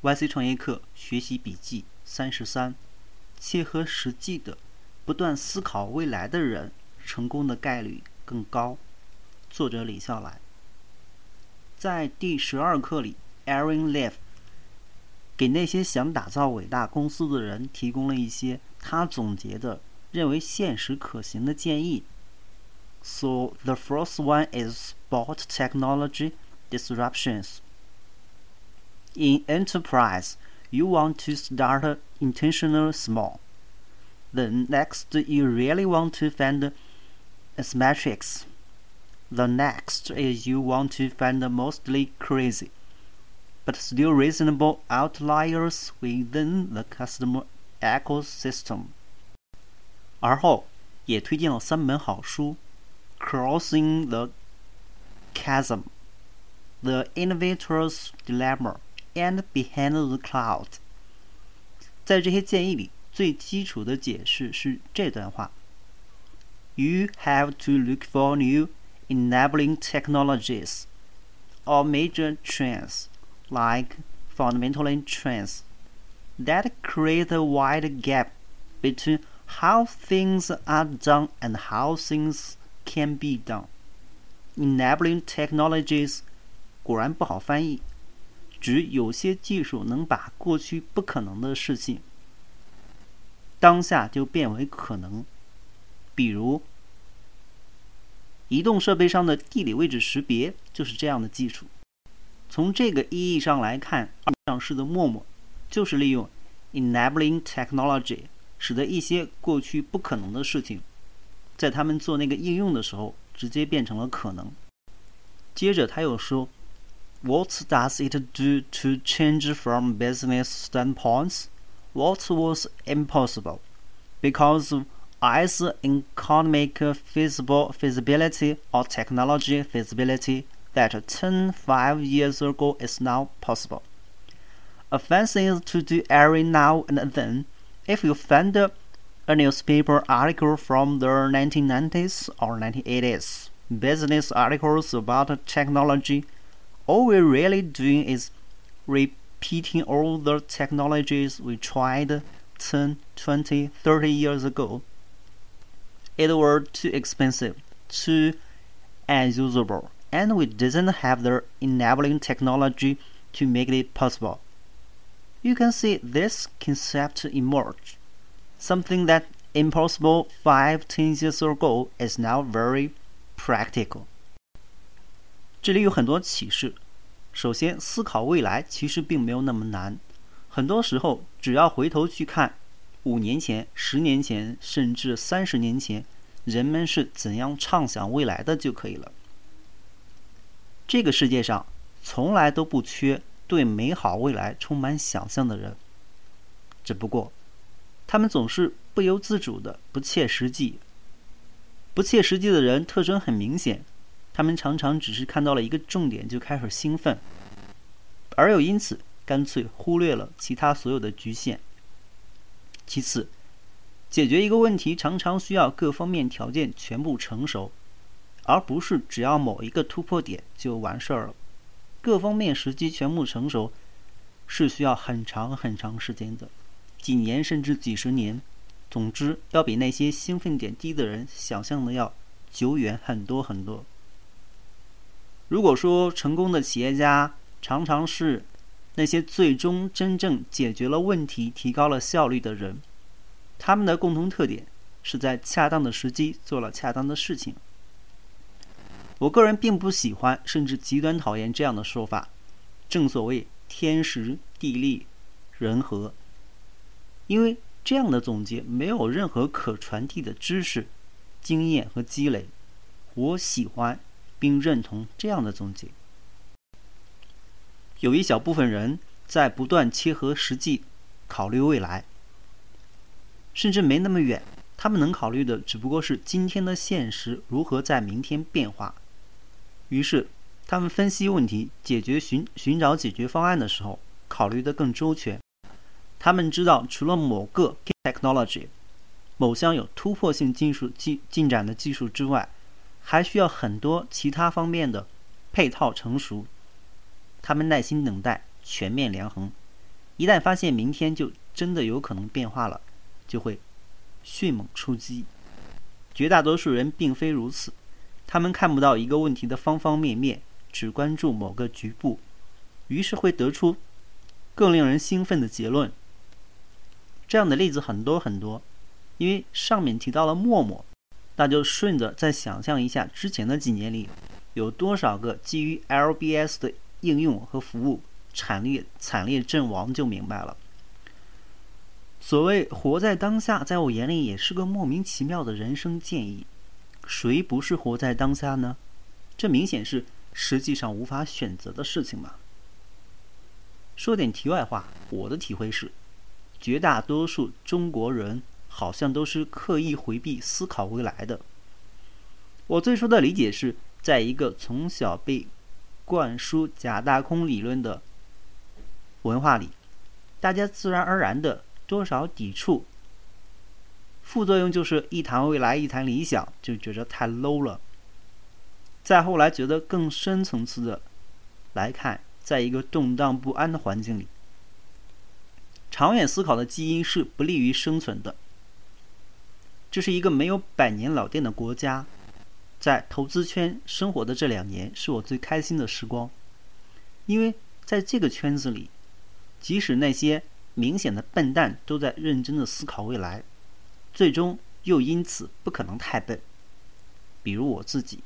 YC 创业课学习笔记三十三：切合实际的、不断思考未来的人，成功的概率更高。作者李笑来。在第十二课里，Aaron Leaf 给那些想打造伟大公司的人提供了一些他总结的、认为现实可行的建议。So the first one is spot technology disruptions. In enterprise, you want to start intentionally small. The next, you really want to find asymmetrics. The next is you want to find mostly crazy, but still reasonable outliers within the customer ecosystem. 而后也推荐了三本好书：Crossing the Chasm, The Innovator's Dilemma, and Behind the Cloud。在这些建议里，最基础的解释是这段话：You have to look for new enabling technologies or major trends, like fundamental trends, that create a wide gap between how things are done and how things can be done. Enabling technologies 果然不好翻译， 指有些技术能把过去不可能的事情，当下就变为可能。比如，移动设备上的地理位置识别就是这样的技术。从这个意义上来看，上市的陌陌就是利用 enabling technology，使得一些过去不可能的事情，在他们做那个应用的时候，直接变成了可能。接着他又说。What does it do to change from business standpoints? What was impossible? Because either economic feasible feasibility or technology feasibility that 10, 5 years ago is now possible. A fun thing to do every now and then. If you find a newspaper article from the 1990s or 1980s, business articles about technology all we're really doing is repeating all the technologies we tried 10, 20, 30 years ago. It were too expensive, too unusable, and we didn't have the enabling technology to make it possible. You can see this concept emerge. Something that impossible five, ten years ago is now very practical. 这里有很多启示。首先，思考未来其实并没有那么难。很多时候，只要回头去看五年前、十年前，甚至三十年前，人们是怎样畅想未来的就可以了。这个世界上从来都不缺对美好未来充满想象的人，只不过他们总是不由自主的不切实际。不切实际的人特征很明显。他们常常只是看到了一个重点就开始兴奋，而又因此干脆忽略了其他所有的局限。其次，解决一个问题常常需要各方面条件全部成熟，而不是只要某一个突破点就完事儿了。各方面时机全部成熟是需要很长很长时间的，几年甚至几十年。总之，要比那些兴奋点低的人想象的要久远很多很多。如果说成功的企业家常常是那些最终真正解决了问题、提高了效率的人，他们的共同特点是在恰当的时机做了恰当的事情。我个人并不喜欢，甚至极端讨厌这样的说法。正所谓天时地利人和，因为这样的总结没有任何可传递的知识、经验和积累。我喜欢。并认同这样的总结：有一小部分人在不断切合实际，考虑未来，甚至没那么远。他们能考虑的只不过是今天的现实如何在明天变化。于是，他们分析问题、解决寻寻找解决方案的时候，考虑的更周全。他们知道，除了某个 technology、某项有突破性技术进进展的技术之外，还需要很多其他方面的配套成熟，他们耐心等待，全面量衡，一旦发现明天就真的有可能变化了，就会迅猛出击。绝大多数人并非如此，他们看不到一个问题的方方面面，只关注某个局部，于是会得出更令人兴奋的结论。这样的例子很多很多，因为上面提到了陌陌，那就顺着再想象一下之前的几年里，有多少个基于 LBS 的应用和服务惨烈惨烈阵亡，就明白了。所谓活在当下，在我眼里也是个莫名其妙的人生建议。谁不是活在当下呢？这明显是实际上无法选择的事情嘛。说点题外话，我的体会是，绝大多数中国人好像都是刻意回避思考未来的。我最初的理解是，在一个从小被灌输假大空理论的文化里，大家自然而然的。多少抵触，副作用就是一谈未来，一谈理想，就觉得太 low 了。再后来，觉得更深层次的来看，在一个动荡不安的环境里，长远思考的基因是不利于生存的。这是一个没有百年老店的国家，在投资圈生活的这两年，是我最开心的时光，因为在这个圈子里，即使那些。明显的笨蛋都在认真的思考未来，最终又因此不可能太笨。比如我自己，